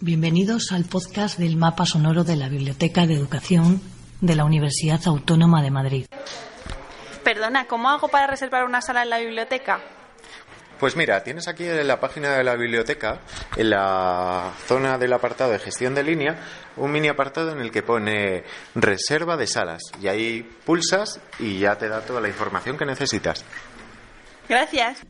Bienvenidos al podcast del mapa sonoro de la Biblioteca de Educación de la Universidad Autónoma de Madrid. Perdona, ¿cómo hago para reservar una sala en la biblioteca? Pues mira, tienes aquí en la página de la biblioteca, en la zona del apartado de gestión de línea, un mini apartado en el que pone reserva de salas. Y ahí pulsas y ya te da toda la información que necesitas. Gracias.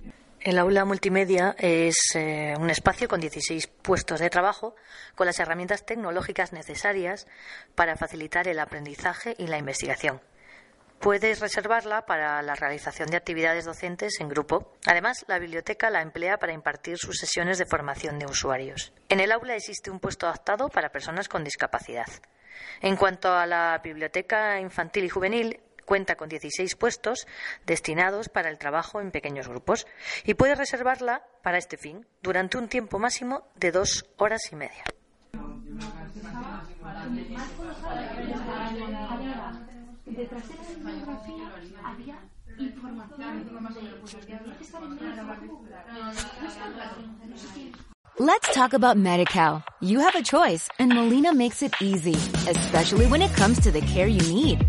El aula multimedia es eh, un espacio con 16 puestos de trabajo con las herramientas tecnológicas necesarias para facilitar el aprendizaje y la investigación. Puedes reservarla para la realización de actividades docentes en grupo. Además, la biblioteca la emplea para impartir sus sesiones de formación de usuarios. En el aula existe un puesto adaptado para personas con discapacidad. En cuanto a la biblioteca infantil y juvenil, cuenta con 16 puestos destinados para el trabajo en pequeños grupos y puede reservarla para este fin durante un tiempo máximo de dos horas y media. Let's talk about MediCal. You have a choice and Molina makes it easy, especially when it comes to the care you need.